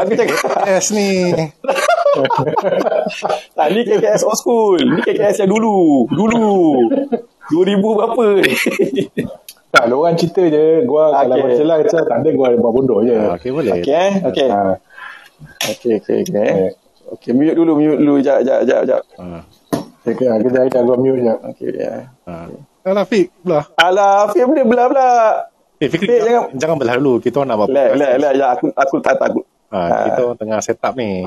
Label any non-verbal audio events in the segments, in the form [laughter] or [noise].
Aku cakap KKS ni. [laughs] tak, ni KKS old school. Ni KKS yang dulu. Dulu. 2000 berapa ni. [laughs] Tak, lu orang cerita je. Gua Okey. kalau baca lah, macam tak ada gua buat bodoh je. Ah, Okey boleh. Okey eh? Okey. Ha, Okey, okey, okey. Okey, mute dulu, mute dulu. Jap, jap, jap, jap. Ah. okay, kejap, kejap, gua mute je. Okey, ya. Ah. Alah Fik, belah. Alah, Fim dia belah-belah. Eh, Fikri, Fik, jangan, jangan- belah dulu. Kita orang nak buat Lek, lek, lek. Ya, aku, aku tak takut. Ah, kita orang tengah set up ni.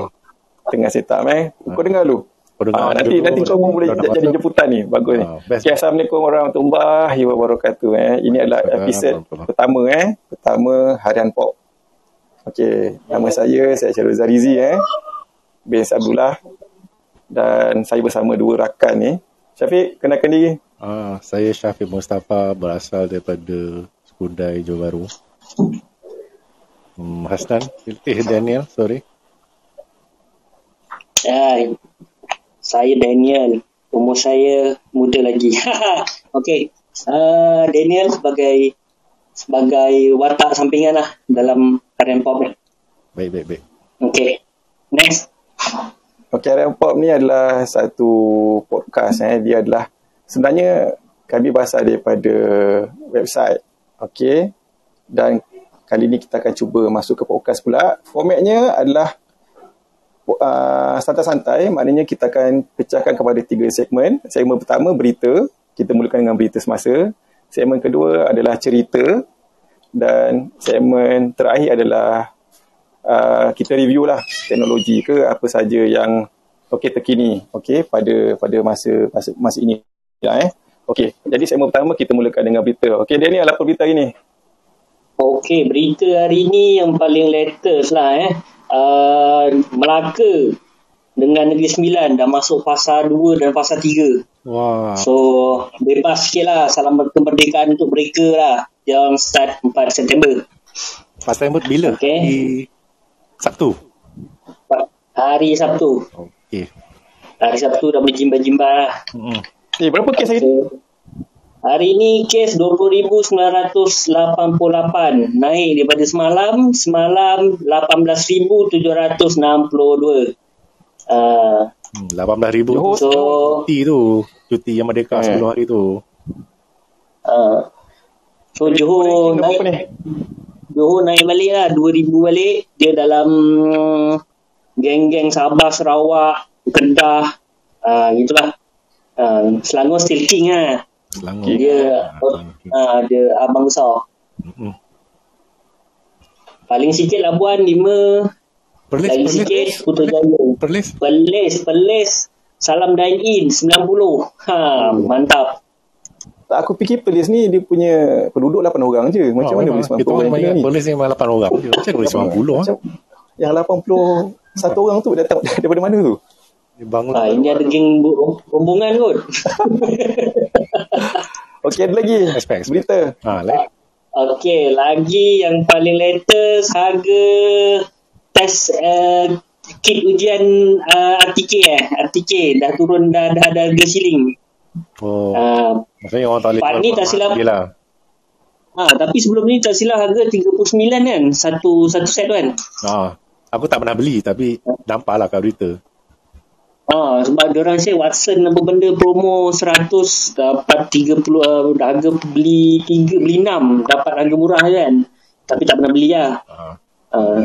Tengah set up eh. Kau dengar dulu. Kau dengar Ah, nanti dulu. nanti kau pun boleh jadi masuk. jemputan ni. Bagus ni. Ah, best. Okay, Assalamualaikum warahmatullahi wabarakatuh. Eh. Ini adalah episod pertama eh. Pertama Harian Pop. Okey, nama saya saya Syarul Zarizi eh. Bin Abdullah dan saya bersama dua rakan ni. Syafiq, kenalkan diri. Ah, saya Syafiq Mustafa berasal daripada Skudai, Johor Bahru. Hasnan, eh Daniel, sorry. Hai, saya Daniel. Umur saya muda lagi. [laughs] Okey, uh, Daniel sebagai sebagai watak sampingan lah dalam harian pop ni. Baik, baik, baik. Okey, next. Okey, Harian Pop ni adalah satu podcast eh. Dia adalah sebenarnya kami berasal daripada website. Okey. Dan kali ni kita akan cuba masuk ke podcast pula. Formatnya adalah uh, santai-santai. Maknanya kita akan pecahkan kepada tiga segmen. Segmen pertama berita. Kita mulakan dengan berita semasa. Segmen kedua adalah cerita. Dan segmen terakhir adalah uh, kita review lah teknologi ke apa saja yang okey terkini okey pada pada masa masa, masa ini ya eh okey jadi segmen pertama kita mulakan dengan berita okey Daniel apa berita hari ni Okey, berita hari ni yang paling latest lah eh. Uh, Melaka dengan Negeri Sembilan dah masuk fasa 2 dan fasa 3. Wah, So, bebas sikit lah. Salam kemerdekaan untuk mereka lah. Yang start 4 September. pas time bila? Okey. Di Sabtu. Hari Sabtu. Okey. Hari Sabtu dah berjimba-jimba lah. Hmm. eh berapa kes hari So, hari ni kes 20,988. Naik daripada semalam. Semalam 18,762. Uh, Hmm, 18,000 Johor tu so, cuti tu. Cuti yang merdeka Eh. 10 hari tu. uh, so Johor naik ni Johor naik balik lah 2000 balik dia dalam geng-geng Sabah Sarawak Kedah uh, gitulah uh, Selangor still king lah Selangor. dia Selangor. uh, dia abang besar. Hmm. paling sikit Labuan 5 Perlis, lagi perlis, sikit Putrajaya. Perlis. Perlis Perlis. Salam dine in 90 ha, mantap. Tak aku fikir Perlis ni dia punya penduduk 8 orang je. Macam Oh, mana boleh 90 Kita orang orang ni? Perlis ni memang 8 orang. Je. Macam boleh 90 ah? macam yang 81 orang tu datang [laughs] daripada mana tu? Dia bangun. ha, ini ada geng rombongan kot [laughs] okey ada lagi Expect, expect. berita Ha, lain. Okey, lagi yang paling latest harga test uh, kit ujian uh, RTK eh. RTK dah turun dah dah ada harga ceiling. Oh, Uh, maksudnya orang tak boleh jual ni tak silap. lah. ha, tapi sebelum ni tak silap harga 39 kan satu satu set kan. Ha, aku tak pernah beli tapi nampak lah kat berita. Ha, sebab diorang say Watson apa benda promo 100 dapat 30 uh, harga beli 3 beli 6 dapat harga murah kan. Tapi tak pernah beli lah. Ha. Uh,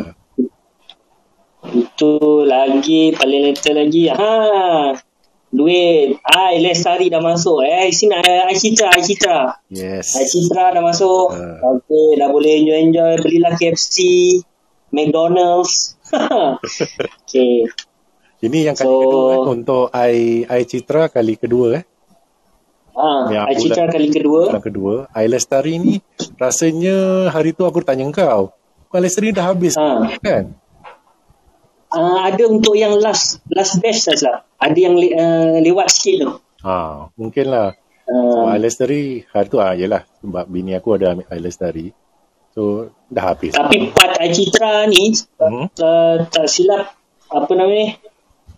itu lagi paling latest lagi ha duit ai Lestari dah masuk eh sini ai Citra ai Citra Yes. ai Citra dah masuk Ah. okey dah boleh enjoy enjoy belilah KFC McDonald's [laughs] okey Ini yang kali So- kedua eh, untuk I, I Citra kali kedua eh. ha Yang ai Citra kali kedua Bulan kedua. I Lestari ni rasanya hari tu aku tanya kau. Kau Lestari dah habis Ha. kan? uh, ada untuk yang last last batch saja ada yang le, uh, lewat sikit tu Ha, mungkin lah. uh, So, I Lestari hari tu ah yelah sebab bini aku ada ambil I Lestari. So dah habis. tapi part ai Citra ni Hmm. uh, tak silap apa nama ni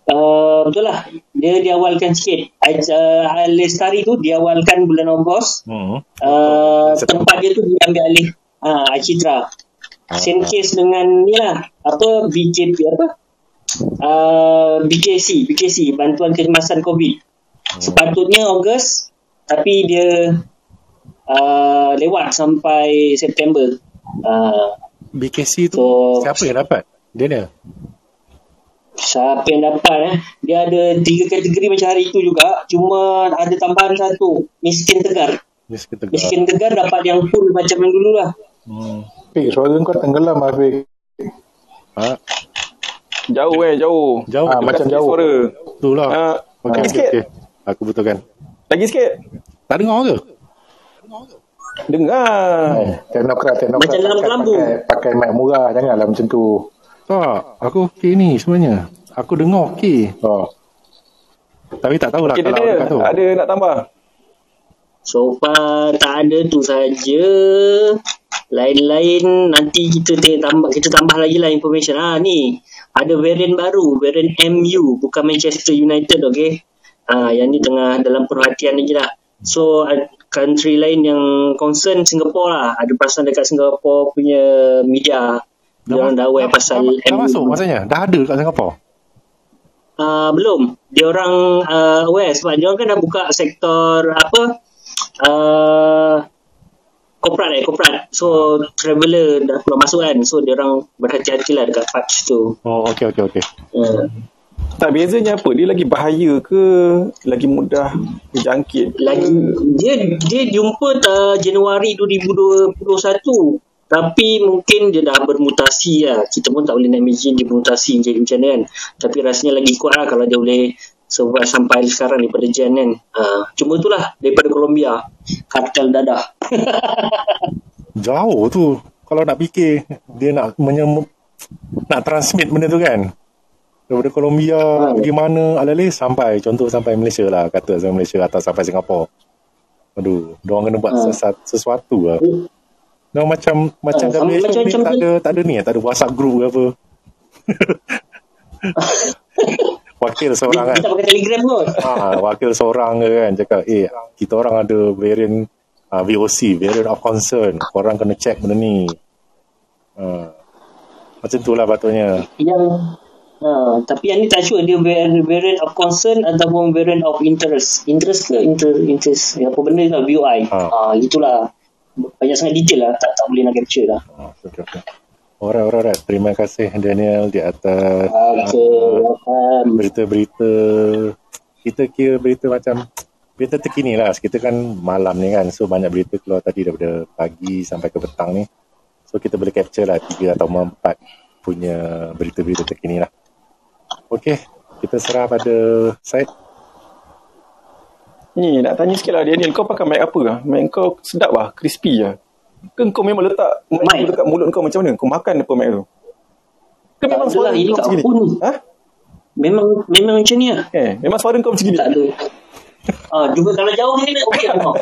uh, betul lah dia diawalkan sikit uh, Lestari tu diawalkan bulan Ogos Hmm. uh, tempat dia tu diambil alih uh, Citra Same case dengan ni lah. Apa BKP apa? Uh, BKC, BKC bantuan kecemasan COVID. Sepatutnya Ogos tapi dia uh, lewat sampai September. Uh, BKC tu So- siapa yang dapat? Dia ni. Siapa yang dapat eh? Dia ada tiga kategori macam hari itu juga. Cuma ada tambahan satu. Miskin tegar. Dia sekitar Miskin tegar dapat yang full macam yang dulu lah. Hmm. Fik, suara kau tenggelam lah Fik. Ha, Jauh eh, jauh. jauh tu. macam jauh. Suara. tu lah. Ah, Okey, lagi okey, sikit. okey. Aku betulkan. Lagi sikit. Tak dengar ke? Dengar. Eh, teknokrat, teknokrat. Macam dalam pakai- kelambu. Pakai, pakai mic murah, janganlah macam tu. Tak, aku okey ni sebenarnya. Aku dengar okey. Oh. Tapi tak tahulah Okay, kalau dia dekat tu. ada nak tambah. So far tak ada tu saja. Lain-lain nanti kita tengok tambah kita tambah lagi lah information. Ah ni ada variant baru, variant MU bukan Manchester United okey. Ah yang ni tengah dalam perhatian lagi lah. So country lain yang concern Singapore lah. Ada perasan dekat Singapore punya media. Dia orang dah aware pasal dah, dah masuk maksudnya. Dah ada kat Singapura. Uh, belum. Dia orang uh, aware sebab dia orang kan dah buka sektor apa uh, korporat eh korporat. So traveller dah keluar masuk kan. So dia orang berhati-hati lah dekat patch tu. Oh, okey okey okey. Uh, Tak bezanya apa? Dia lagi bahaya ke? Lagi mudah dijangkit? ke? lagi dia dia jumpa uh, Januari 2021 tapi mungkin dia dah bermutasi lah. Kita pun tak boleh nak imagine dia bermutasi jadi macam mana kan. Tapi rasanya lagi kuat lah kalau dia boleh survive sampai sekarang daripada Jan kan. Uh, cuma itulah daripada Colombia. Kartel dadah. [laughs] Jauh tu. Kalau nak fikir dia nak menyem nak transmit benda tu kan. Daripada Colombia Ha. pergi mana alih sampai contoh sampai Malaysia lah kata sampai Malaysia atau sampai Singapura. Aduh, diorang kena buat Ha. sesuatu lah. Diorang macam macam Ha, sama WHO macam- ni macam- tak ada tak ada ni tak ada WhatsApp group ke apa. [laughs] Wakil seorang kan. dia tak pakai telegram kot. ha, [laughs] wakil seorang ke kan cakap eh kita orang ada variant uh, VOC variant of concern korang kena check benda ni uh, macam tu lah patutnya Yang Ha, tapi yang ni tak sure dia var- variant of concern ataupun variant of interest. Interest ke inter, interest? Apa benda tu lah, BOI. Ha. Ha. gitulah. Banyak sangat detail lah. Tak, tak boleh nak capture lah. uh, okay, okay. Alright, alright, alright. Terima kasih Daniel di atas Okay, welcome. berita-berita kita kira berita macam berita terkini lah kita kan malam ni kan so banyak berita keluar tadi daripada pagi sampai ke petang ni so kita boleh capture lah tiga atau empat punya berita-berita terkini lah Okey, kita serah pada Syed. Ni nak tanya sikit lah Daniel Kau pakai mic apa lah Mic kau sedap lah Crispy lah Ke kau memang letak Mic Mic? dekat mulut kau macam mana Kau makan apa mic tu Ke memang suara kau macam ni. Ha? Memang memang macam ni lah. Eh, memang suara kau macam gini Tak ada. [laughs] Ah, juga kalau jauh ni okey tengok.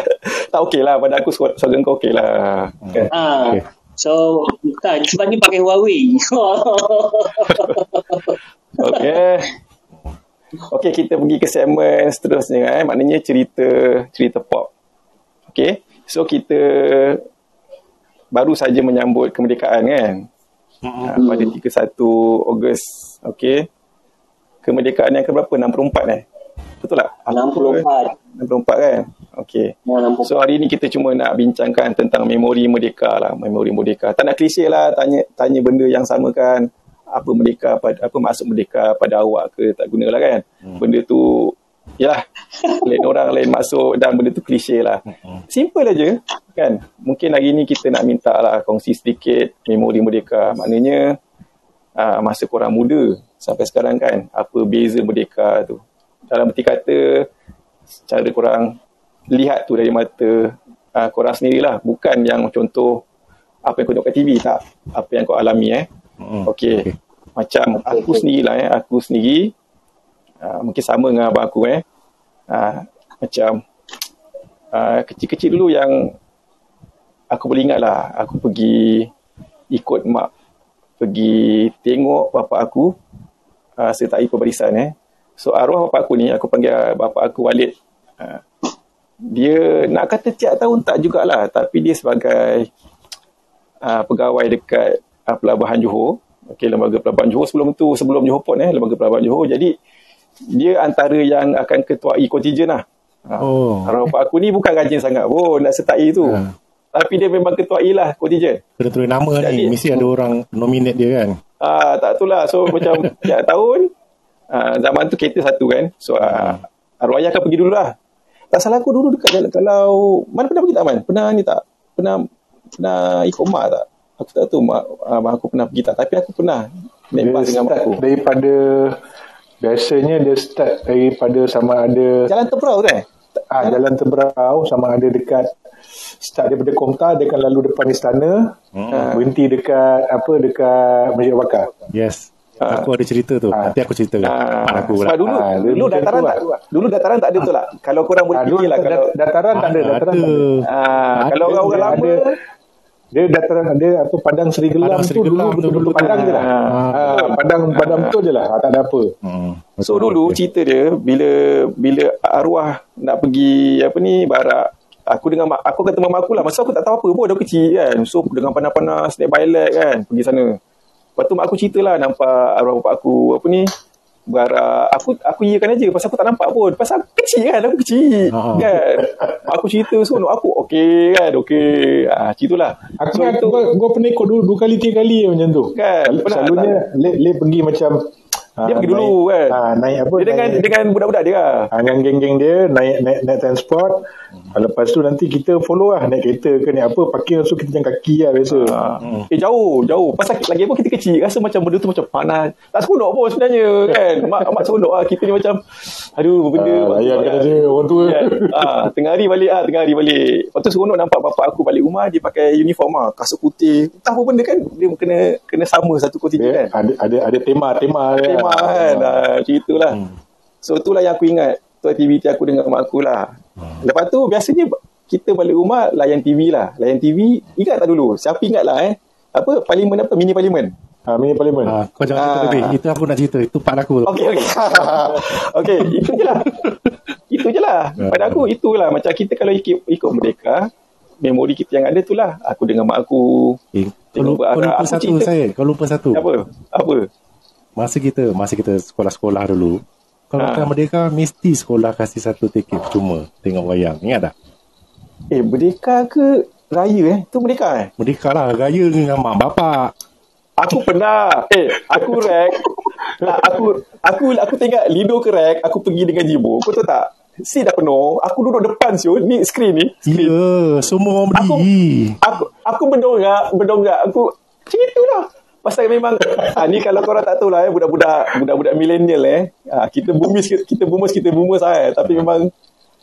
Tak okey lah Pada aku suara, suara kau okey lah kan? Ah. Okey. So, tak, sebab ni pakai Huawei. [laughs] Okey. Okey, kita pergi ke segmen seterusnya eh. Maknanya cerita cerita pop. Okey. So kita baru saja menyambut kemerdekaan kan. Uh, pada 31 Ogos. Okey. Kemerdekaan yang keberapa? 64 eh? Betul tak? 64. 64 kan? Okey. Ya. So hari ni kita cuma nak bincangkan tentang memori merdeka lah, memori merdeka. Tak nak klise lah tanya tanya benda yang sama kan. Apa merdeka pada apa maksud merdeka pada awak ke tak gunalah kan. Hmm. Benda tu yalah [laughs] lain orang lain masuk dan benda tu klise lah. Simple aja kan. Mungkin hari ni kita nak minta lah kongsi sedikit memori merdeka. Maknanya uh, masa korang muda sampai sekarang kan apa beza merdeka tu. Dalam erti kata cara korang lihat tu dari mata uh, korang sendirilah bukan yang contoh apa yang kau tengok kat TV tak apa yang kau alami eh Hmm. okey. Okay. macam aku sendirilah eh. Aku sendiri uh, mungkin sama dengan abang aku eh. Uh, macam uh, kecil-kecil dulu yang aku boleh ingat lah aku pergi ikut mak pergi tengok bapa aku uh, sertai pemberisan eh. So arwah bapa aku ni aku panggil bapa aku Walid uh, dia nak kata tiap tahun tak jugalah. Tapi dia sebagai uh, pegawai dekat uh, Pelabuhan Johor. Okey, lembaga Pelabuhan Johor sebelum tu sebelum Johor Port eh, lembaga Pelabuhan Johor. Jadi dia antara yang akan ketuai kontijen lah. Ha. Oh. Bapak aku ni bukan rajin sangat pun nak sertai tu. Ha. Tapi dia memang ketuai lah kontijen. Kena tulis nama Jadi- ni. Mesti ada orang nominate dia kan. Ah, tak tu lah. So [laughs] macam tiap tahun ah, zaman tu kereta satu kan. So ah, arwah ayah akan pergi dulu lah. Tak salah aku dulu dekat jalan kalau mana pernah pergi tak Man? Pernah ni tak? Pernah pernah ikut mak tak? Aku tak tahu mak, ah, mak aku pernah pergi tak. Tapi aku pernah naik dengan mak aku. daripada biasanya dia start daripada sama ada Jalan terperau tu eh? ah, jalan terberau sama ada dekat start daripada Komta dia akan lalu depan istana Hmm. berhenti dekat apa dekat Masjid Bakar Yes. Aku ada cerita tu. Ah. Nanti aku cerita kat Ah, mak aku sebab lah. dulu, Ah, dulu macam dataran tu tak, lah. dulu dataran tak ada betul tak? Kalau korang boleh ah, dulu fikir lah kalau dat- dataran tak ada Ah, dataran tak ada ah, kalau orang-orang lama ada- dia dataran ada apa padang Seri Gelam Padang Seri tu dulu Gelam tu betul-betul dulu. padang je lah. Ah, Ah, padang padang betul je lah. Ah, Tak ada apa. Hmm. So dulu cerita dia bila bila arwah nak pergi apa ni barak aku dengan mak aku kata mak aku lah masa aku tak tahu apa pun dah kecil kan so dengan panas-panas naik bailet kan pergi sana lepas tu mak aku cerita lah nampak arwah bapak aku apa ni barak aku aku iyakan aja pasal aku tak nampak pun pasal aku kecil kan aku kecil Ha. kan aku cerita so aku okey kan okey ah ceritalah Aku so itu gua, gua pernah ikut dua, dua kali tiga kali macam tu. Kan, Sel- Selalunya le, le pergi macam Dia pergi dulu, naik, kan? Ah, naik apa? dia dengan naik, dengan budak-budak dia lah Ah, dengan geng-geng dia naik naik naik transport. Ah, Lepas tu nanti kita follow lah naik kereta ke naik apa parking so kita jalan kaki lah biasa. Hmm. Eh jauh, jauh. Pasal lagi apa kita kecil rasa macam benda tu macam panas. Tak seronok pun sebenarnya kan. [laughs] Mak mak seronok lah kita ni macam aduh benda Ah, layan kata dia orang tua. Kan? Ah, tengah hari balik ah, tengah hari balik. Lepas tu seronok nampak bapak aku balik rumah dia pakai uniform ah, kasut putih. Entah apa benda kan dia kena kena sama satu kontingen Dia kan. ada ada ada tema tema. Tema kan. Ah, cerita lah. Hmm. So itulah yang aku ingat. Tu aktiviti aku dengan mak aku lah. Lepas tu biasanya kita balik rumah layan TV lah. Layan TV. Ingat tak dulu? Siapa ingat lah eh. Apa? Parlimen apa? Mini parlimen. Ah, mini parlimen. Ah, kau jangan cerita Ah. lebih. Itu aku nak cerita. Itu part aku. Okey, okey. [laughs] okey, itu je lah. Itu je lah. Pada aku, itulah. Macam kita kalau ikut, ikut merdeka, memori kita yang ada tu lah. Aku dengan mak aku. Eh, kau, lupa, kau lupa Aku satu cerita- saya. Kau lupa satu. Apa? Apa? Masa kita masa kita sekolah-sekolah dulu. Kalau Ha. kita merdeka mesti sekolah kasih satu tiket cuma tengok wayang. Ingat tak? Eh, merdeka ke raya eh? Tu merdeka eh? Merdeka lah raya dengan mak bapak. Aku pernah. Eh, aku rek. tak, aku aku aku tengok Lido ke rek, aku pergi dengan Jibo. Kau tahu tak? Si dah penuh. Aku duduk depan siul. Ni screen ni. Screen. Ya, semua orang Aku- berdiri. aku aku mendongak mendongak aku macam itulah pasal memang ah, ni kalau korang tak tahu lah eh budak-budak budak-budak milenial eh ah, kita bumis kita bumus kita bumus ah, eh. tapi memang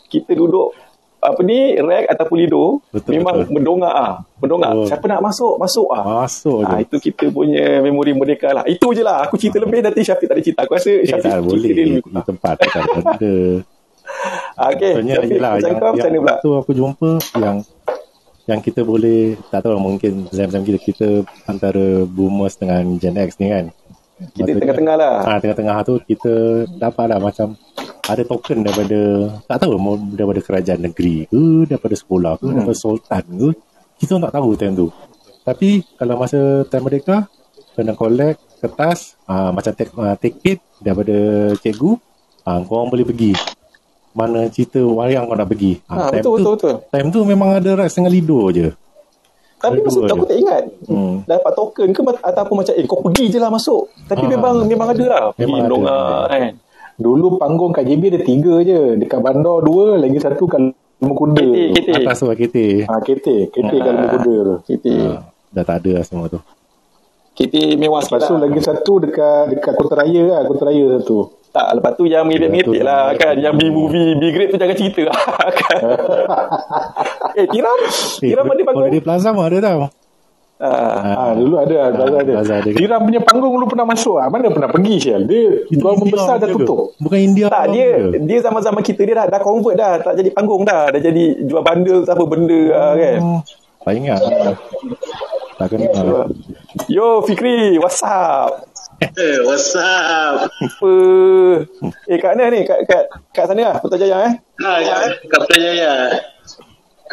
kita duduk apa ni rek ataupun lido Betul, memang betul. mendongak ah mendongak Betul. siapa nak masuk masuk ah Masuk je. itu kita punya memori merdeka lah. Itu je lah. Aku cerita lebih nanti Syafiq tak ada cerita. Aku rasa Eh, Syafiq tak boleh. dia Di tempat tak ada. [laughs] Contohnya Syafiq, macam yang, kau macam mana pula? tu aku jumpa yang yang kita boleh tak tahu lah, mungkin zaman-zaman kita kita antara boomers dengan Gen X ni kan Kita Maksudnya- tengah-tengah lah. Ah, tengah-tengah tu kita dapat lah macam ada token daripada tak tahu mau daripada kerajaan negeri ke daripada sekolah ke Hmm. daripada sultan ke kita tak tahu time tu tapi kalau masa time mereka kena collect kertas ah, macam take, ah, tiket daripada cikgu ah, korang boleh pergi mana cerita wayang kau nak pergi Ah, time betul, tu, betul, betul. time tu memang ada ras dengan lido je Tapi masa tu aku tak ingat. hmm. dapat token ke ataupun macam eh kau pergi je lah masuk tapi Ah. memang memang ada lah pergi Memang ada. kan Dulu panggung kat JB ada tiga je. Dekat bandar dua, lagi satu kat Lima Kuda. KT KT atas tu lah KT Ah, KT. KT kat Lima Kuda tu. KT ah, dah tak ada lah semua tu KT mewah sikit Lepas tu lah. lagi satu dekat dekat Kota Raya lah. Kota Raya satu. Tak lepas tu yang tu. lah kan yang B-movie B-grade tu jangan cerita lah [laughs] kan eh Tiram Eh, Tiram ada panggung Holiday Plaza pun ada tau. Ah, Ah, dulu ada. Plaza ada. Plaza ada. Tiram punya panggung dulu pernah masuk ah. Mana pernah pergi Syal? Dia India membesar dah ke? tutup. Bukan India. tak ke? dia dia zaman-zaman kita dia dah, dah convert dah tak jadi panggung dah dah jadi jual bundle apa benda ah, kan Tak ingat. Tak kenal. Yo Fikri what's up Eh, what's up? apa eh kat mana ni kat kat kat sana lah Putrajaya eh Ha, kat kat Putrajaya.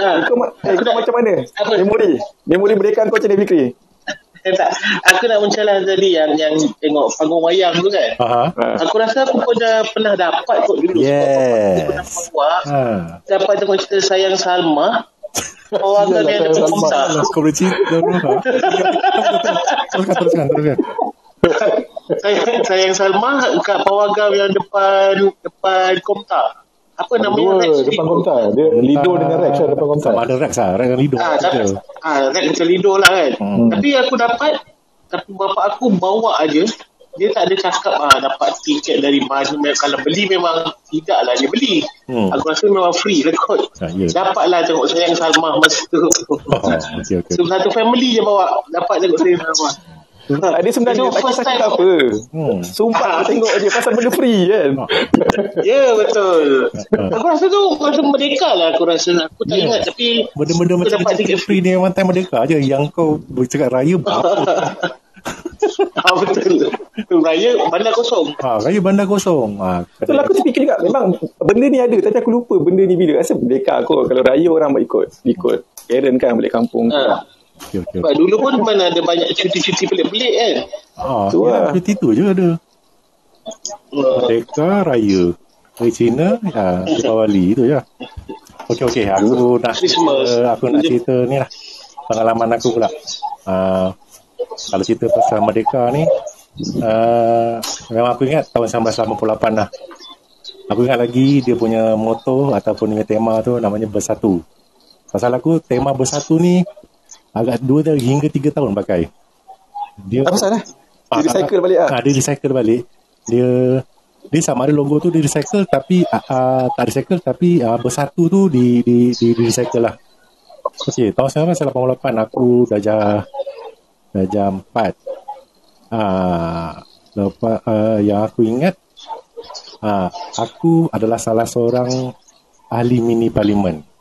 Ha, kau eh kau macam mana Apa? memori memori merdeka kau macam mana Fikri Eh, tak. Aku nak mencalah tadi yang yang tengok panggung wayang tu kan. Aha. Ha. Aku rasa aku pun dah pernah dapat kot dulu. Yes. Aku pernah bawa. Ha. Dapat tengok cerita Sayang Salma. Orang Yalah, yang ada. Kau boleh cerita? [laughs] Teruskan, teruskan, teruskan. [laughs] Sayang, Sayang Salma kat pawagam yang depan depan komtak. Apa namanya? Dua Rex depan Lido. kontak. Dia Lido dengan Rex lah depan kontak. Sama ada Rex lah. Rex dengan Lido. Ah, Kita. tak, ah, Rex macam Lido lah kan. Hmm. Tapi aku dapat, tapi bapak aku bawa aja. Dia tak ada cakap ah, dapat tiket dari mana. Kalau beli memang tidak lah dia beli. Hmm. Aku rasa memang free lah kot. Ah, ya. Dapatlah tengok Sayang Salma masa tu. Oh, okey, okey. [laughs] So, satu family je bawa. Dapat tengok Sayang Salma. Tak, dia sebenarnya tak first kisah time. kita apa. Hmm. Sumpah aku tengok je pasal benda free kan. [laughs] Ya betul. Aku rasa tu masa merdeka lah aku rasa. Aku tak Ya. ingat tapi Benda-benda aku macam dapat tiket free ni memang time merdeka je. Yang kau bercakap raya [laughs] apa? ah, betul. Tu raya bandar kosong. Ha, raya bandar kosong. Ha, Betul aku terfikir juga memang benda ni ada tapi aku lupa benda ni bila. Rasa merdeka kot. Kalau raya orang buat ikut. Ikut. Karen kan balik kampung. Ha. Okey, okey. Sebab dulu pun mana ada banyak cuti-cuti pelik-pelik kan. Ha, Tu ya, lah. cuti tu je ada. Uh, Merdeka Raya. Dari Cina, ha, Deepawali tu je. Okey, okey. Aku nak cerita, aku nak cerita ni lah. Pengalaman aku pula. Uh, kalau cerita pasal Merdeka ni, uh, memang aku ingat tahun 1988 lah. Aku ingat lagi dia punya moto ataupun dia tema tu namanya Bersatu. Pasal aku tema Bersatu ni agak 2 hingga 3 tahun pakai. Dia Apa pasal lah? Ah, Dia recycle balik lah. Ah, dia recycle balik. Dia dia sama ada logo tu dia recycle tapi uh, uh, tak recycle tapi uh, bersatu tu di di di, di recycle lah. Okey, tahun 1988 aku dah jah dah jam 4. Ah, lepas uh, yang aku ingat ah aku adalah salah seorang ahli mini parlimen.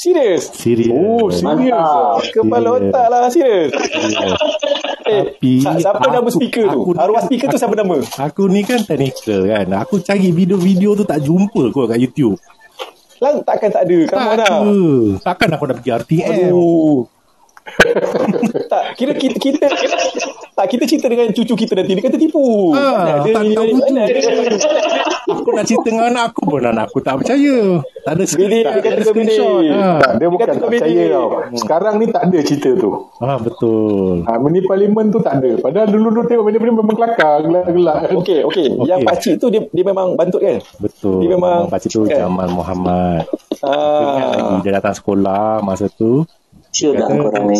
Serius? Serius. Oh, serius. ah. Kepala otak lah serius. Eh, Tapi siapa aku- nama speaker tu? aku- Arwah speaker tu siapa nama? Aku ni kan technical kan. Aku cari video-video tu tak jumpa kau kat YouTube. Lang takkan tak ada. Kamu tak mana? ada. Takkan aku nak pergi RTM. Aduh. Tak, kira kita, kita tak kita cerita dengan cucu kita nanti dia kata tipu. Ah, Mana ada tak ni, tahu ada. Aku nak cerita dengan anak aku pun anak aku tak percaya. Tak ada tak, dia kata ada kau bini. screenshot. Ha. Tak, dia bukan Kata tak percaya tau. Sekarang ni tak ada cerita tu. Ah betul. Ha, mini parlimen tu tak ada. Padahal dulu-dulu tengok mini parlimen memang kelakar, gelak-gelak. Okey, okey. Yang pakcik tu dia dia memang bantut kan? Betul. Dia memang- pakcik tu kan? Jamal Muhammad. Ah. dia datang sekolah masa tu. Sure tak korang ni?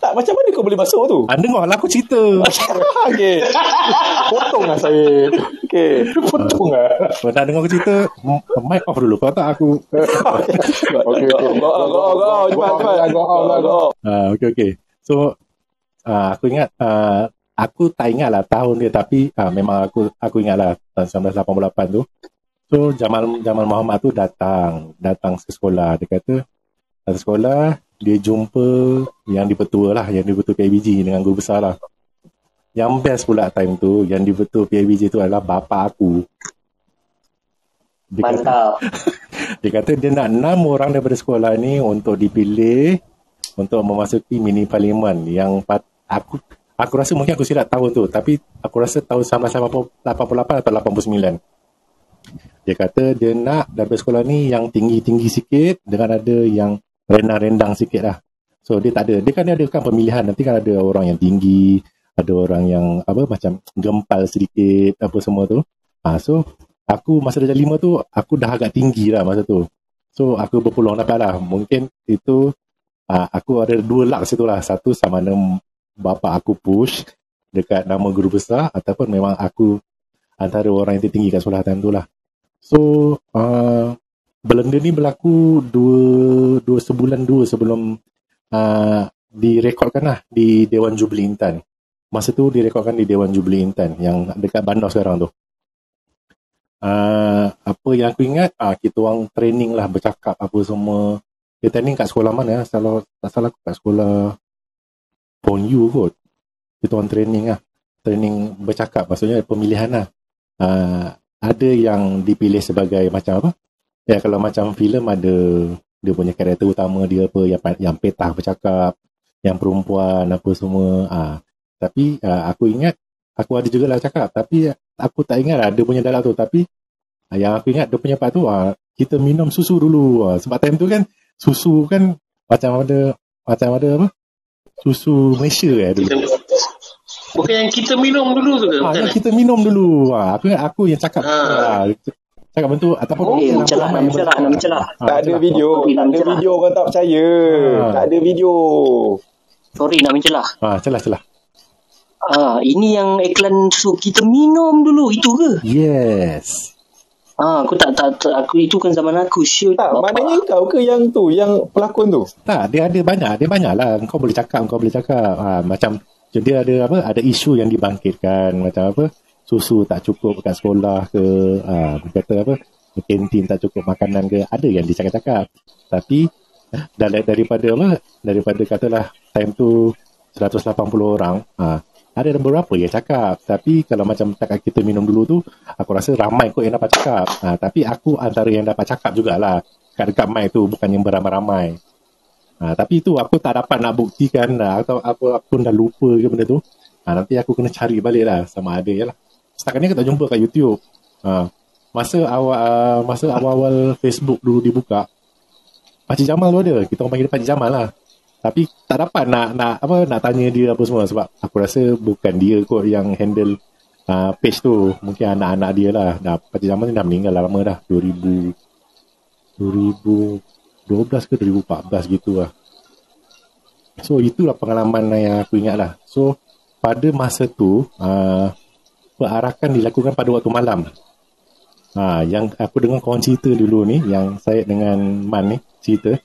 Tak, macam mana kau boleh masuk tu? ah, dengar lah aku cerita. [laughs] okey. Potong lah saya. Okey. Potong lah. Kau nak dengar aku cerita, mic off dulu. Kau tak aku. Okey, okey. Go, go, go, go. Cepat, cepat. Go out go out. Ah, okay, okay. So, ah, aku ingat, ah, aku tak ingat lah tahun dia, tapi ah, memang aku aku ingat lah tahun 1988 tu. So, Jamal Jamal Muhammad tu datang, datang ke sekolah. Dia kata, datang sekolah, dia jumpa yang dipetua lah, yang dipetua PIBG dengan guru besar lah. Yang best pula time tu, yang dipetua PIBG tu adalah bapa aku. Dia kata, Mantap. [laughs] dia kata dia nak enam orang daripada sekolah ni untuk dipilih untuk memasuki mini parlimen yang pat, aku aku rasa mungkin aku silap tahun tu tapi aku rasa tahun 1988 atau 89. Dia kata dia nak daripada sekolah ni yang tinggi-tinggi sikit dengan ada yang rendang-rendang sikit lah. So dia tak ada. Dia kan ada kan pemilihan. Nanti kan ada orang yang tinggi, ada orang yang apa macam gempal sedikit apa semua tu. Ha, so aku masa darjah lima tu aku dah agak tinggi lah masa tu. So aku berpeluang dapat lah. Mungkin itu uh, aku ada dua luck situ lah. Satu sama ada bapa aku push dekat nama guru besar ataupun memang aku antara orang yang tertinggi kat sekolah time tu lah. So uh, Belenda ni berlaku dua, dua sebulan dua sebelum uh, direkodkan lah di Dewan Jubli Intan. Masa tu direkodkan di Dewan Jubli Intan yang dekat bandar sekarang tu. Uh, apa yang aku ingat, uh, kita orang training lah bercakap apa semua. Kita training kat sekolah mana? Salah, tak salah aku kat sekolah Pon U kot. Kita orang training lah. Training bercakap, maksudnya pemilihan lah. Uh, ada yang dipilih sebagai macam apa? Ya kalau macam filem ada dia punya karakter utama dia apa yang yang petah bercakap. yang perempuan apa semua. Ah, tapi ah, aku ingat aku ada juga lah cakap tapi aku tak ingat lah dia punya dialog tu tapi ah, yang aku ingat dia punya part tu ah, kita minum susu dulu ah, sebab time tu kan susu kan macam ada macam ada apa susu Malaysia eh dulu. Kita, bukan yang kita minum dulu tu ke? Bukan yang eh? kita minum dulu. Ah, aku aku yang cakap. Ah. Ah. Cakap bentuk ataupun Oh, orang mencelah, ramai nak mencelah, nak mencelah. Ah, tak ada mencelah. video. Sorry, Tak ada mencelah. video orang tak percaya. Ah. Tak ada video. Sorry nak mencelah. Ah, celah celah. Ah, ini yang iklan susu kita minum dulu itu ke? Yes. Ah, aku tak tak, tak aku itu kan zaman aku shoot. Tak, maknanya kau ke yang tu, yang pelakon tu? Tak, dia ada banyak, dia banyak lah. Kau boleh cakap, kau boleh cakap. Ah, macam dia ada apa? Ada isu yang dibangkitkan macam apa? Susu tak cukup kat sekolah ke? Dia kata apa? Kantin tak cukup makanan ke? Ada yang dicakap-cakap. Tapi dari, daripada apa? Daripada katalah time tu 180 orang, ah, ada beberapa yang cakap tapi kalau macam tak kita minum dulu tu aku rasa ramai kot yang dapat cakap ha, tapi aku antara yang dapat cakap jugalah kat dekat mic tu bukan yang beramai-ramai ha, tapi itu aku tak dapat nak buktikan atau aku, aku pun dah lupa ke benda tu ha, nanti aku kena cari balik lah sama ada je lah setakat ni aku tak jumpa kat YouTube. Ha, masa awal uh, masa awal-awal Facebook dulu dibuka Pakcik Jamal tu ada. Kita orang panggil dia Pakcik Jamal lah. Tapi tak dapat nak nak apa nak tanya dia apa semua sebab aku rasa bukan dia kot yang handle uh, page tu. Mungkin anak-anak dia lah. Dah Pakcik Jamal ni dah meninggal dah lama dah. 2000 2012 ke 2014 gitu lah. So itulah pengalaman yang aku ingat lah. So pada masa tu uh, perarakan dilakukan pada waktu malam. Ha, yang aku dengar kawan cerita dulu ni yang saya dengan Man ni cerita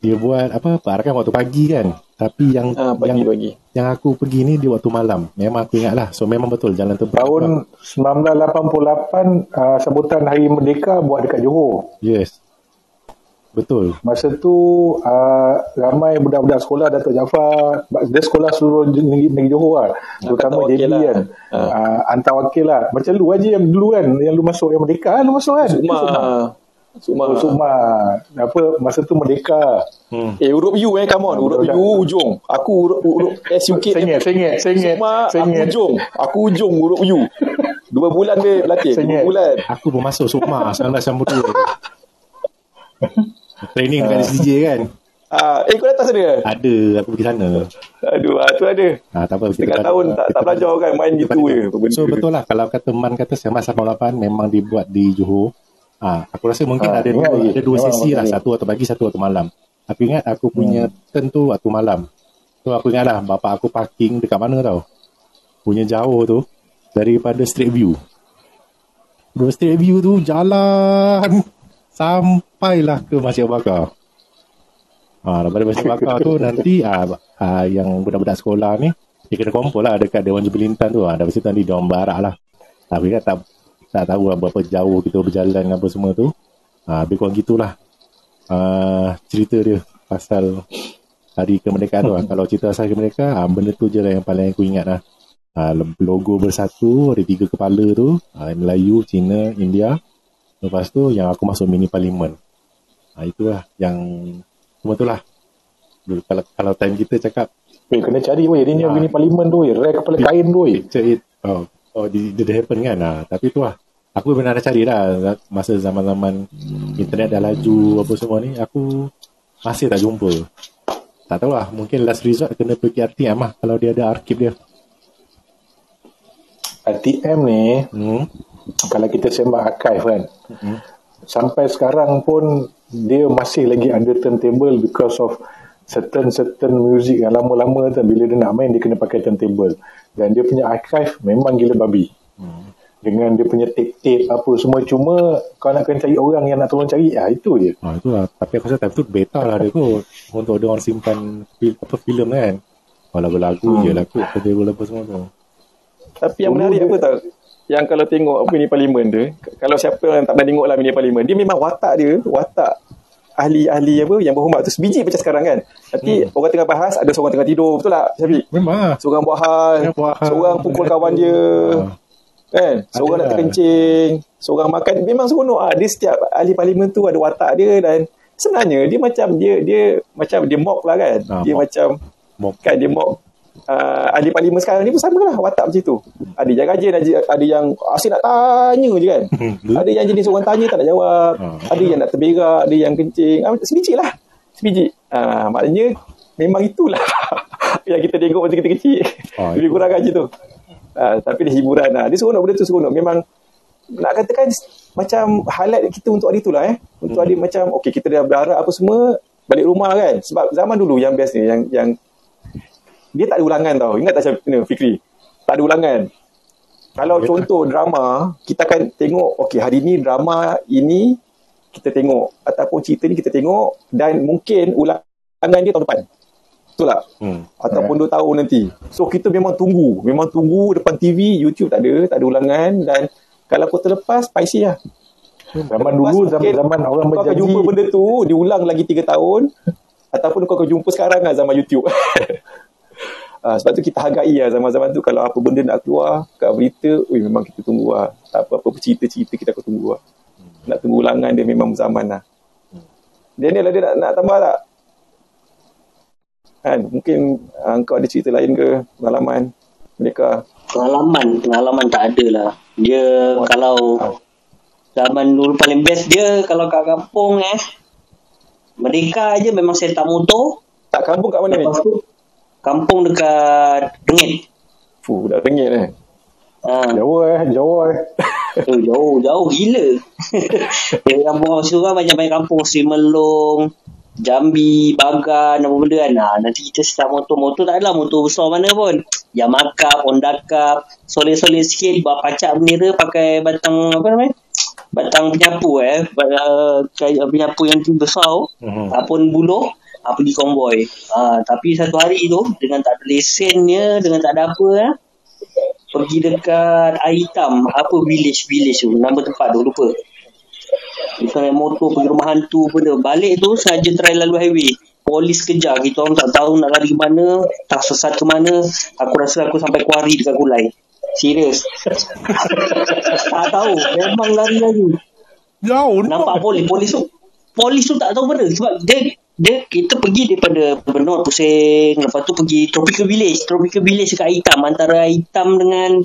dia buat apa perarakan waktu pagi kan? Tapi yang Ah, yang pagi-pagi. yang aku pergi ni di waktu malam. Memang aku ingat lah so memang betul jalan tu Tahun 1988 uh, sambutan Hari Merdeka buat dekat Johor. yes betul Masa tu uh, ramai budak-budak sekolah Datuk Jaafar dia sekolah seluruh negeri, negeri Johor lah. Terutama JB lah. kan. Uh, hantar wakil lah. Macam lu aja yang dulu kan yang lu masuk yang Merdeka lu masuk kan. Sukma. Sukma. Oh, Sukma. Apa masa tu Merdeka. hmm. Eh, huruf U eh, come on. Huruf Betul, U ujung. Aku huruf, huruf SUK. Sengit, sengit, sengit. Sukma, aku Sengit. ujung. Aku ujung huruf U. Dua bulan dia berlatih. Dua bulan. aku pun masuk Sukma 1992 [laughs] training dekat SDJ kan Ah, eh, kau datang sana ada aku pergi sana Aduh, ah, tu ada. Ah, tak apa. kita Setengah pada- tahun tak, kita tak belajar kan. Main kita gitu pada- je. So betul lah kalau kata Man kata 1988 memang dibuat di Johor. Ah, aku rasa mungkin Ah, ada dua, lagi. ada dua sesi lah, satu waktu pagi, satu waktu malam. Aku ingat aku punya turn tu waktu malam. So aku ingat lah bapak aku parking dekat mana tau. Punya jauh tu daripada Street View. Dari Street View tu jalan sampailah ke Masjid Bakar. Ha, daripada Masjid Bakar tu [laughs] nanti ah, ah, yang budak-budak sekolah ni dia kena kumpul lah dekat Dewan Jubilintan tu. Ha, dari situ nanti dia orang barak lah. Tapi kan tak, tak tahu lah berapa jauh kita berjalan apa semua tu. Ha, lebih kurang gitulah uh, cerita dia pasal hari kemerdekaan tu lah. [laughs] Kalau cerita pasal kemerdekaan, ha, benda tu je lah yang paling aku ingat lah. Ha, logo bersatu, ada tiga kepala tu. Ha, Melayu, Cina, India. Lepas tu yang aku masuk mini parlimen. Ha, itulah yang semua tu lah. Dulu, Kalau, kalau time kita cakap Weh, kena cari weh. Dia ni Ah. bini parlimen tu weh. Rare kepala kain tu weh. it oh oh did, did happen kan ha, tapi tu lah aku benar dah cari lah masa zaman-zaman internet dah laju apa semua ni aku masih tak jumpa tak tahu lah mungkin last resort kena pergi RTM lah kalau dia ada arkib dia RTM ni hmm. Kalau kita sembah archive kan Hmm. sampai sekarang pun dia masih lagi under turntable because of certain certain music yang lama-lama tu bila dia nak main dia kena pakai turntable dan dia punya archive memang gila babi Hmm. dengan dia punya tape-tape apa semua cuma kau nak kena cari orang yang nak tolong cari ah itu je Ha, itu lah tapi aku rasa time tu beta lah dia kot untuk dia orang simpan fil, apa filem kan kalau lagu-lagu Hmm. je lah kot turntable apa semua tu Tapi yang menarik dia- apa tau? Yang kalau tengok apa mini parlimen tu, k- kalau siapa yang tak pernah tengok lah mini parlimen, dia memang watak dia, watak ahli-ahli apa yang berhormat tu sebiji macam sekarang kan. Nanti Hmm. orang tengah bahas, ada seorang tengah tidur, betul tak Syafiq? memang lah Seorang buat hal, Seorang buat hal. seorang pukul kawan dia, kan? Seorang nak Ada lah. terkencing, seorang makan. Memang seronok ah. Dia setiap ahli parlimen tu ada watak dia dan sebenarnya dia macam dia dia macam dia mock lah kan. Ah, dia mock. macam Mop. kan dia mop uh, ahli parlimen sekarang ni pun sama lah watak macam tu. Ada yang rajin ada, ada yang asyik nak tanya je kan. Ada yang jenis orang tanya tak nak jawab. Hmm. ada yang nak terberak ada yang kencing. Ah, sebiji lah. Sebiji. Uh, maknanya memang itulah [laughs] yang kita tengok masa kita kecil. Ah, lebih kurang aja tu. Uh, tapi dia hiburan lah. Dia seronok benda tu seronok. Memang nak katakan macam highlight kita untuk hari tu lah eh. Untuk hari macam okey kita dah berharap apa semua balik rumah kan. Sebab zaman dulu yang best ni yang yang dia tak ada ulangan tau ingat tak macam ni Fikri tak ada ulangan kalau Betul. contoh drama kita akan tengok okey hari ni drama ini kita tengok ataupun cerita ni kita tengok dan mungkin ulangan dia tahun depan betul tak Hmm. ataupun 2 tahun nanti. So kita memang tunggu, memang tunggu depan TV, YouTube tak ada, tak ada ulangan dan kalau kau terlepas, spicy lah. Zaman dulu, mungkin zaman-zaman orang kau akan berjanji. jumpa benda tu, diulang lagi 3 tahun ataupun kau akan jumpa sekarang lah zaman YouTube. [laughs] Ah, sebab tu kita hargai lah zaman-zaman tu kalau apa benda nak keluar kat berita, ui, memang kita tunggu lah. Apa-apa cerita-cerita kita akan tunggu lah. Nak tunggu ulangan dia memang zaman lah. Daniel ada nak, nak tambah tak? Kan, mungkin uh, kau ada cerita lain ke pengalaman mereka? Pengalaman, pengalaman tak ada lah. Dia Oh. kalau zaman dulu paling best dia kalau kat kampung eh. Mereka aja memang set up motor. Tak kampung kat mana ni? Lepas tu kampung dekat Rengit. Fuh, dah tengit eh. Ha, Jauh eh, jauh eh. oh, jauh, jauh gila. [laughs] Dari kampung orang Surah macam banyak kampung Sri Melong, Jambi, Bagan, apa benda kan. Ha, nanti kita set up motor. Motor tak adalah motor besar mana pun. Yamaha Cup, Honda Cup, solid-solid sikit, buat pacak bendera pakai batang, apa namanya? Batang penyapu eh. Bat- Uh, penyapu yang besar. Mhm. Ataupun buluh ha, pergi konvoy. Ha, tapi satu hari tu dengan tak ada lesennya, dengan tak ada apa eh, pergi dekat air hitam apa village village tu nama tempat tu lupa. Kita naik motor pergi rumah hantu pun tu balik tu saja try lalu highway. Polis kejar kita orang tak tahu nak lari ke mana tak sesat ke mana. Aku rasa aku sampai kuari dekat kulai serius. [laughs] Tak tahu memang lari lagi. Jauh Nampak polis Polis tu Polis tu tak tahu benda Sebab dia dia kita pergi daripada Benor Pusing lepas tu pergi Tropical Village. Tropical Village dekat hitam antara hitam dengan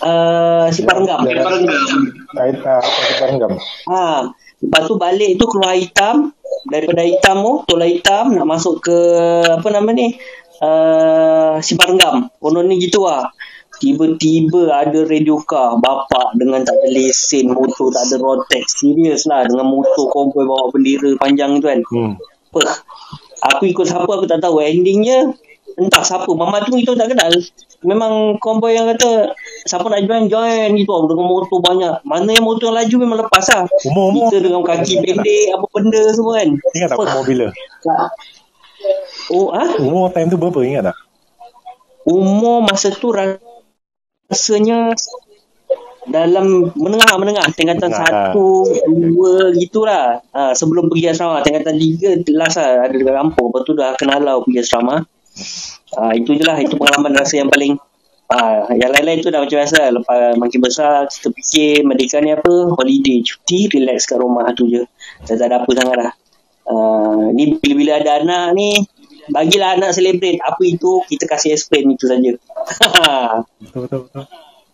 uh, si Parenggam Ya, ah, Parenggam. ha lepas tu balik tu keluar hitam. Daripada hitam tu tolak hitam nak masuk ke apa nama ni uh, si Parenggam konon ni gitu lah. Tiba-tiba ada radio car Bapak dengan tak ada lesen Motor tak ada road tax Serius lah Dengan motor konvoy bawa bendera panjang tu kan. Hmm. Apa aku ikut siapa aku tak tahu. Endingnya entah siapa. Mama tu kita tak kenal. Memang konvoy yang kata siapa nak join join. Gitu dengan motor banyak. Mana yang motor yang laju memang lepas lah. Umur-umur kita dengan kaki pendek apa benda semua kan. Ingat tak umur bila? oh ah? Umur time tu berapa? Ingat tak? umur masa tu rasanya dalam menengah-menengah tingkatan Menengah. satu dua gitulah. Ha, sebelum pergi asrama. Tingkatan tiga last lah. Ada dekat kampung. Lepas tu dah kenalau pergi asrama. Ha, itu je lah. Itu pengalaman rasa yang paling ha, yang lain-lain tu dah macam biasa lah. lepas makin besar kita fikir merdeka ni apa. Holiday cuti relax kat rumah tu je. Dah tak ada apa sangat lah. Ha, ni bila-bila ada anak ni bagilah anak celebrate apa itu kita kasih explain itu saja. [laughs] Betul betul betul.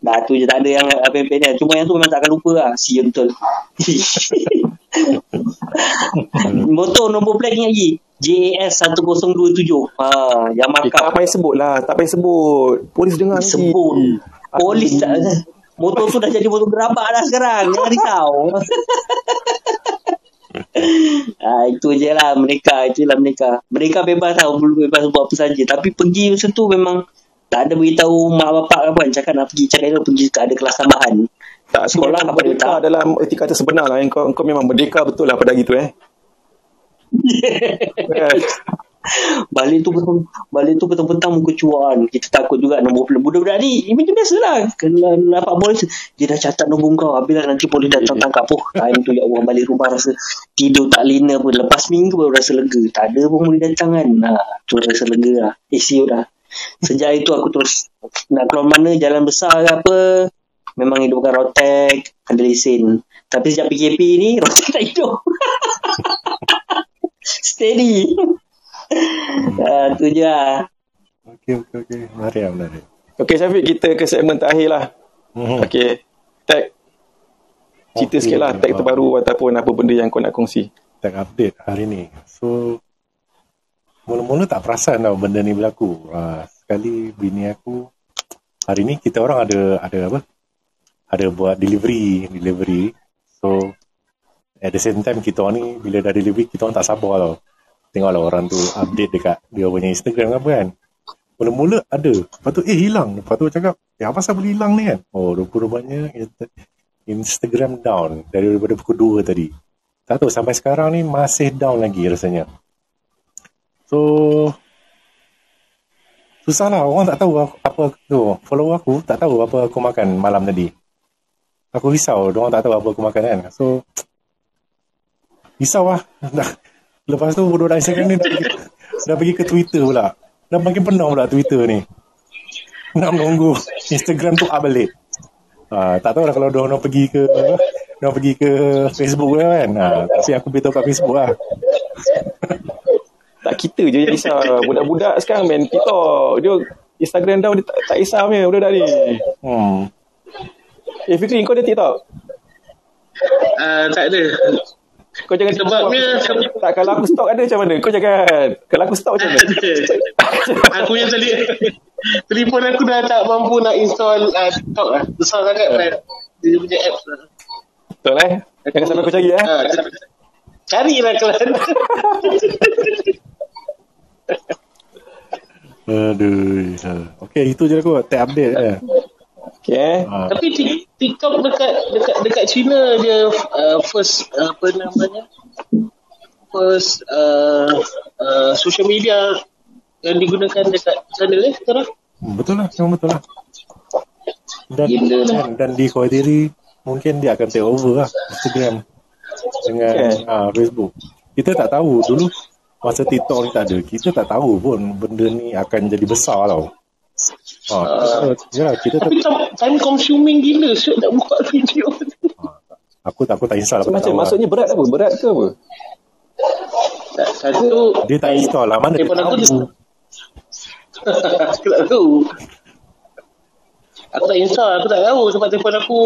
Dah tu je tak ada yang ni. Cuma yang tu memang tak akan lupa lah. Sia betul. [laughs] Motor nombor plate ingat lagi. JAS 1027. Ha, yang Eh, tak markah payah sebut lah. Tak payah sebut. Polis dengar nanti. sebut. Polis tak Motor tu dah jadi motor gerabak dah sekarang. Jangan risau. ha, [laughs] itu je lah mereka. Itulah mereka. Mereka bebas tau. Belum bebas buat apa saja. Tapi pergi masa tu memang tak ada beritahu mak bapak apa kan. Cakap nak pergi. Cakap elok pergi ada kelas tambahan. Tak, Sekolah apa dia tak? dalam erti kata sebenar lah. Kau, kau memang merdeka betul lah pada hari tu eh. [laughs] Balik tu betul Balik tu petang-petang muka cuan Kita takut juga nombor plate Budak-budak ni Ini macam biasa lah Kena dapat polis Dia dah catat nombor kau Habis lah nanti polis datang tangkap Oh time tu ya Allah Balik rumah rasa Tidur tak lena pun Lepas minggu baru rasa lega Tak ada pun boleh datang kan ha, Tu rasa lega lah Eh siut lah Sejak itu aku terus Nak keluar mana Jalan besar ke apa Memang hidup bukan rotek Ada lesen Tapi sejak PKP ni [laughs] Rotek tak hidup [laughs] Steady Ah, tu je lah. okey, okey, okey. Menarik, lah, menarik. Okey Syafiq, kita ke segmen terakhir lah. Hmm. Okey. Tag. Cerita Okey, sikit lah tag terbaru ataupun apa benda yang kau nak kongsi. Tag update hari ni. So, mula-mula tak perasan tau benda ni berlaku. Uh, sekali bini aku, hari ni kita orang ada ada apa? Ada buat delivery, delivery. So, at the same time kita orang ni bila dah delivery, kita orang tak sabar tau. Tengoklah orang tu update dekat dia punya Instagram ke apa kan. Mula-mula ada. Lepas tu, eh hilang. Lepas tu cakap, eh apa pasal boleh hilang ni kan? Oh, rupa-rupanya Insta- Instagram down daripada pukul 2 tadi. Tak tahu sampai sekarang ni masih down lagi rasanya. So susah lah orang tak tahu apa tu. Follow aku tak tahu apa aku makan malam tadi. Aku risau orang tak tahu apa aku makan kan. So risau lah. Dah- [laughs] Lepas tu budak Instagram ni dah pergi, dah pergi ke Twitter pula. Dah makin penuh pula Twitter ni. Nak menunggu Instagram tu up balik. Ah, tak tahu lah kalau dia orang pergi ke dia pergi ke Facebook lah kan. Ah, tapi aku beritahu kat Facebook lah. [laughs] Tak kita je yang risau. Budak-budak sekarang main TikTok. Dia Instagram down dia tak, tak risau punya budak-budak ni. Hmm. Eh Fikri kau ada TikTok? Uh, tak ada. Kau jangan Sebabnya- TikTok. Tak kalau aku stok ada macam mana? Kau jangan. Kalau aku stok macam mana? [laughs] aku yang tadi telefon aku dah tak mampu nak install uh, TikTok lah. Besar sangat kan. Dia punya apps lah. Betul eh? Jangan sampai kau cari eh. Ha, carilah kalian. [laughs] Aduh. Okay, itu je aku. Tag update eh. Okay eh. Ah, Tapi Tik- TikTok dekat dekat dekat China dia uh, first uh, apa namanya? First uh, uh, social media yang digunakan dekat sana eh sekarang. Hmm, betul lah. Memang betul lah. Dan, Gila lah. dan, dan dikhawatiri mungkin dia akan take over lah Instagram dengan Okay. ah, Facebook. Kita tak tahu dulu masa TikTok ni tak ada. Kita tak tahu pun benda ni akan jadi besar tau. Ah, uh, yalah, kita tak, Tapi time, time consuming gila Syuk nak buat [laughs] video aku tak aku tak install So, aku tak macam tahu lah. maksudnya berat apa? Berat ke apa? Satu Dia tak install lah Mana dia Telefon aku tahu [laughs] Aku tak tahu Aku tak install Aku tak tahu Sebab telefon aku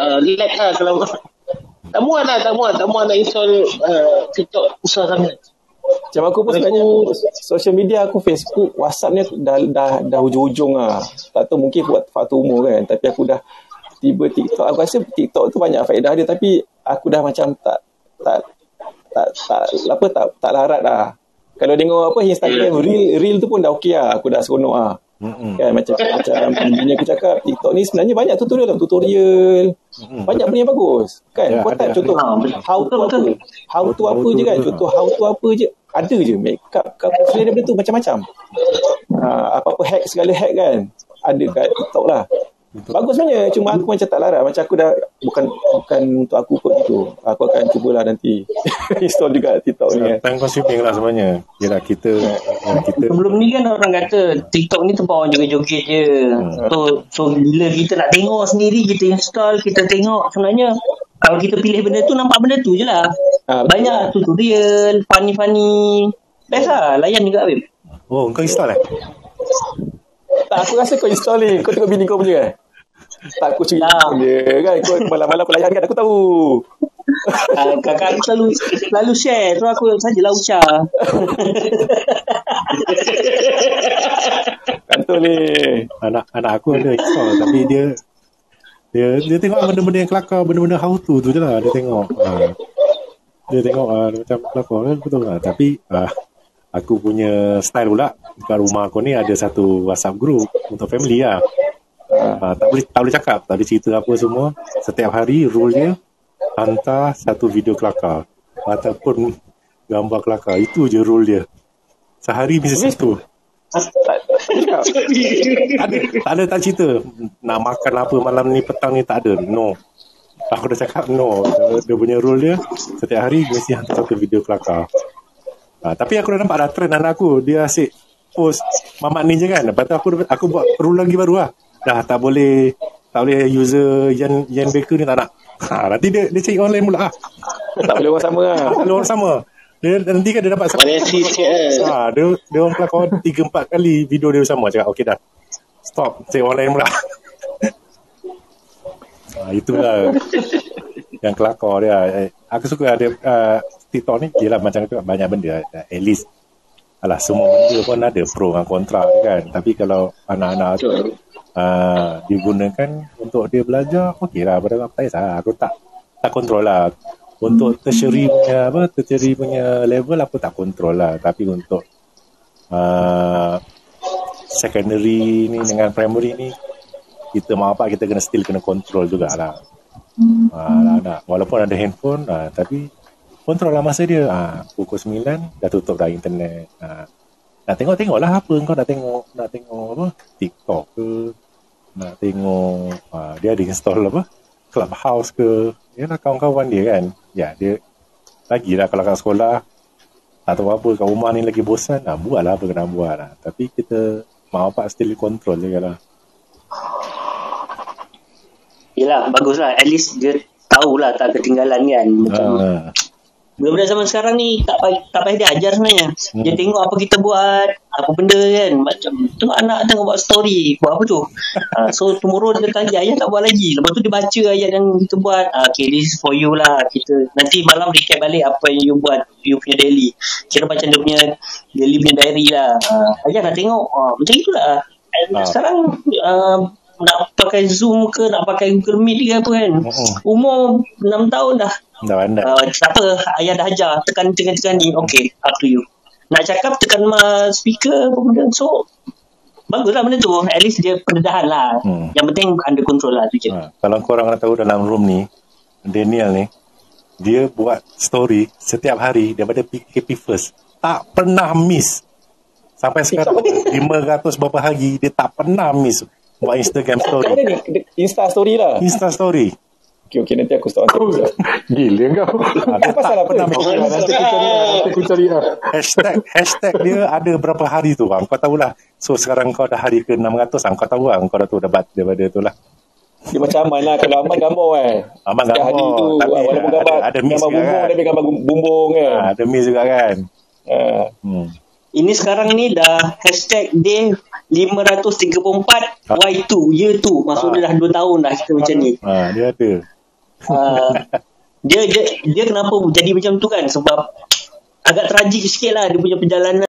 uh, Lag lah Kalau Tak muat lah Tak muat Tak muat nak install uh, TikTok Besar sangat Macam aku pun sebenarnya social media aku Facebook, WhatsApp ni dah dah dah hujung-hujung lah. Tak tahu mungkin buat faktor umur kan. Tapi aku dah tiba TikTok. Aku rasa TikTok tu banyak faedah dia tapi aku dah macam tak tak tak tak, apa tak tak larat lah. Kalau tengok apa Instagram reel reel tu pun dah okey lah. Aku dah seronok lah. Mm-mm. Kan macam macam bini aku cakap TikTok ni sebenarnya banyak tutorial tau, tutorial. Banyak benda yang bagus. Kan? Ya, Kau tak contoh ada. Ha, how to apa? How to apa je kan? Contoh how to apa je. Ada je make up kau selain daripada tu macam-macam. Ha, apa-apa hack segala hack kan. Ada kat TikTok lah. Bagus sebenarnya cuma aku macam tak larat macam aku dah bukan bukan untuk aku kot gitu aku akan cubalah nanti [laughs] install juga TikTok ni Time consuming lah sebenarnya Yelah kita ya, kita Sebelum ni kan orang kata TikTok ni tempat orang joget-joget je. So, so bila kita nak tengok sendiri, kita install, kita tengok sebenarnya kalau kita pilih benda tu, nampak benda tu je lah. Ah, betul. Banyak tutorial, funny-funny. Best lah, layan juga Habib. Oh kau install eh tak aku rasa kau install ni. Kau tengok bini kau punya kan? Tak aku cerita Tak. dia kan? Kau malam-malam kau layan kan? Aku tahu. Uh, kakak aku selalu selalu share. Tu aku sajalah ucap. kantor ni. Anak anak aku ada install Tapi dia Dia dia tengok benda-benda yang kelakar Benda-benda how to tu je lah Dia tengok. Ha. Dia tengok ha, dia macam kelakar kan? Betul lah. Tapi ah, Aku punya style pula Dekat rumah aku ni Ada satu whatsapp group Untuk family lah. Ha, tak, boleh, tak boleh cakap Tak boleh cerita apa semua. Setiap hari rule dia Hantar satu video kelakar Ataupun Gambar kelakar. Itu je rule dia. Sehari Habis- satu. Tak, ada, tak ada tak cerita. Nak makan apa malam ni petang ni tak ada. No. Aku dah cakap no. Dia, dia punya rule dia setiap hari mesti hantar satu video kelakar. Ha, tapi aku dah nampak dah trend anak aku. Dia asyik post mamak ni je kan lepas tu aku aku buat rule lagi baru lah dah tak boleh tak boleh user Yan, Yan Baker ni tak nak ha, nanti dia dia cari online pula lah tak boleh orang sama lah kalau orang sama Dia nanti kan dia dapat Variasi sikit eh. Ha, dia, dia orang kelakar tiga empat kali video dia sama cakap okey dah. Stop. Saya orang lain pula. ha, itulah yang kelakar dia. Eh, Aku suka ada uh, TikTok ni yelah macam tu banyak benda uh, at least Alah semua benda pun ada pro dan kontra kan. Tapi kalau anak-anak tu uh, digunakan untuk dia belajar, okey lah. Pada apa saya aku tak tak kontrol lah. Untuk tertiary punya apa, tertiary punya level aku tak kontrol lah. Tapi untuk uh, secondary ni dengan primary ni kita mak apa kita kena still kena kontrol jugalah. Uh, nak, walaupun ada handphone uh, tapi kontrol lah masa dia. Uh, pukul 9 dah tutup dah internet. Uh, nak tengok-tengok lah apa kau nak tengok nak tengok apa TikTok ke nak tengok uh, dia ada install apa Clubhouse ke dia lah kawan-kawan dia kan ya dia lagi lah kalau kat sekolah tak tahu apa kat rumah ni lagi bosan nah, buat lah apa kena buat lah. tapi kita mak bapak still control je lah Yelah, baguslah. At least dia tahulah tak ketinggalan kan. Macam uh, Budak-budak zaman sekarang ni tak payah, tak payah dia ajar sebenarnya. Hmm. Dia tengok apa kita buat, apa benda kan. Macam tengok anak tengok buat story. Buat apa tu? uh, so tomorrow dia kata, ayah tak buat lagi. Lepas tu dia baca ayat yang kita buat. Uh, okay, this is for you lah. Kita Nanti malam recap balik apa yang you buat. You punya daily. Kira macam dia punya daily punya diary lah. Uh, ayah nak tengok. Uh, macam itulah. Ah. Sekarang uh, nak pakai Zoom ke, nak pakai Google Meet ke apa kan. Mm-mm. Umur 6 tahun dah. dah pandai Uh, tak apa, ayah dah ajar. Tekan, tekan, tekan ni. Okay, up to you. Nak cakap, tekan speaker apa benda. So, baguslah benda tu. At least dia pendedahan lah. Hmm. Yang penting under control lah tu je. Ha, kalau korang nak tahu dalam room ni, Daniel ni, dia buat story setiap hari daripada PKP first. Tak pernah miss. Sampai sekarang 500 berapa hari dia tak pernah miss buat Instagram story. mana ni? Insta story lah. Insta story. Okay, okay. Nanti aku start on TikTok. Gila kau. Dia Pasal tak apa? pernah miss. Nanti aku cari lah. Nanti aku cari lah. Hashtag, hashtag dia ada berapa hari tu bang. Kau tahulah. So sekarang kau dah hari ke 600 bang. Kau tahu lah. Kau dah tu dapat daripada tu lah. Dia macam aman lah. Kalau aman gambar kan. Aman Setiap gambar, hari tu. tapi walaupun ada- gambar, ada miss gambar juga bumbung, kan. tapi gambar bumbung kan. Ha, ada miss juga kan. Ha. Hmm. Ini sekarang ni dah hashtag day 534 Y2, year 2. Maksud dia dah 2 tahun dah kita macam ni. Ha, dia ada. Uh, dia, dia, dia kenapa jadi macam tu kan? Sebab agak tragik sikit lah dia punya perjalanan